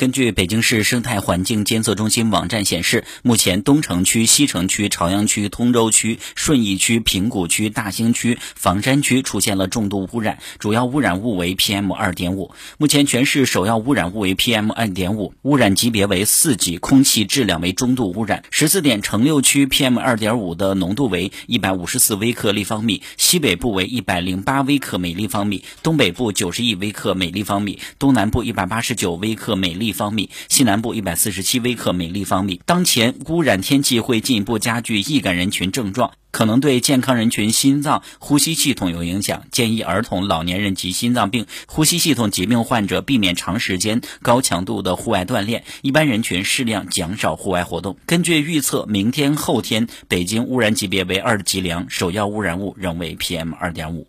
根据北京市生态环境监测中心网站显示，目前东城区、西城区、朝阳区、通州区、顺义区、平谷区、大兴区、房山区出现了重度污染，主要污染物为 PM 二点五。目前全市首要污染物为 PM 二点五，污染级别为四级，空气质量为中度污染。十四点城六区 PM 二点五的浓度为一百五十四微克立方米，西北部为一百零八微克每立方米，东北部九十亿微克每立方米，东南部一百八十九微克每立。立方米，西南部一百四十七微克每立方米。当前污染天气会进一步加剧易感人群症状，可能对健康人群心脏、呼吸系统有影响。建议儿童、老年人及心脏病、呼吸系统疾病患者避免长时间高强度的户外锻炼，一般人群适量减少户外活动。根据预测，明天、后天北京污染级别为二级良，首要污染物仍为 PM 二点五。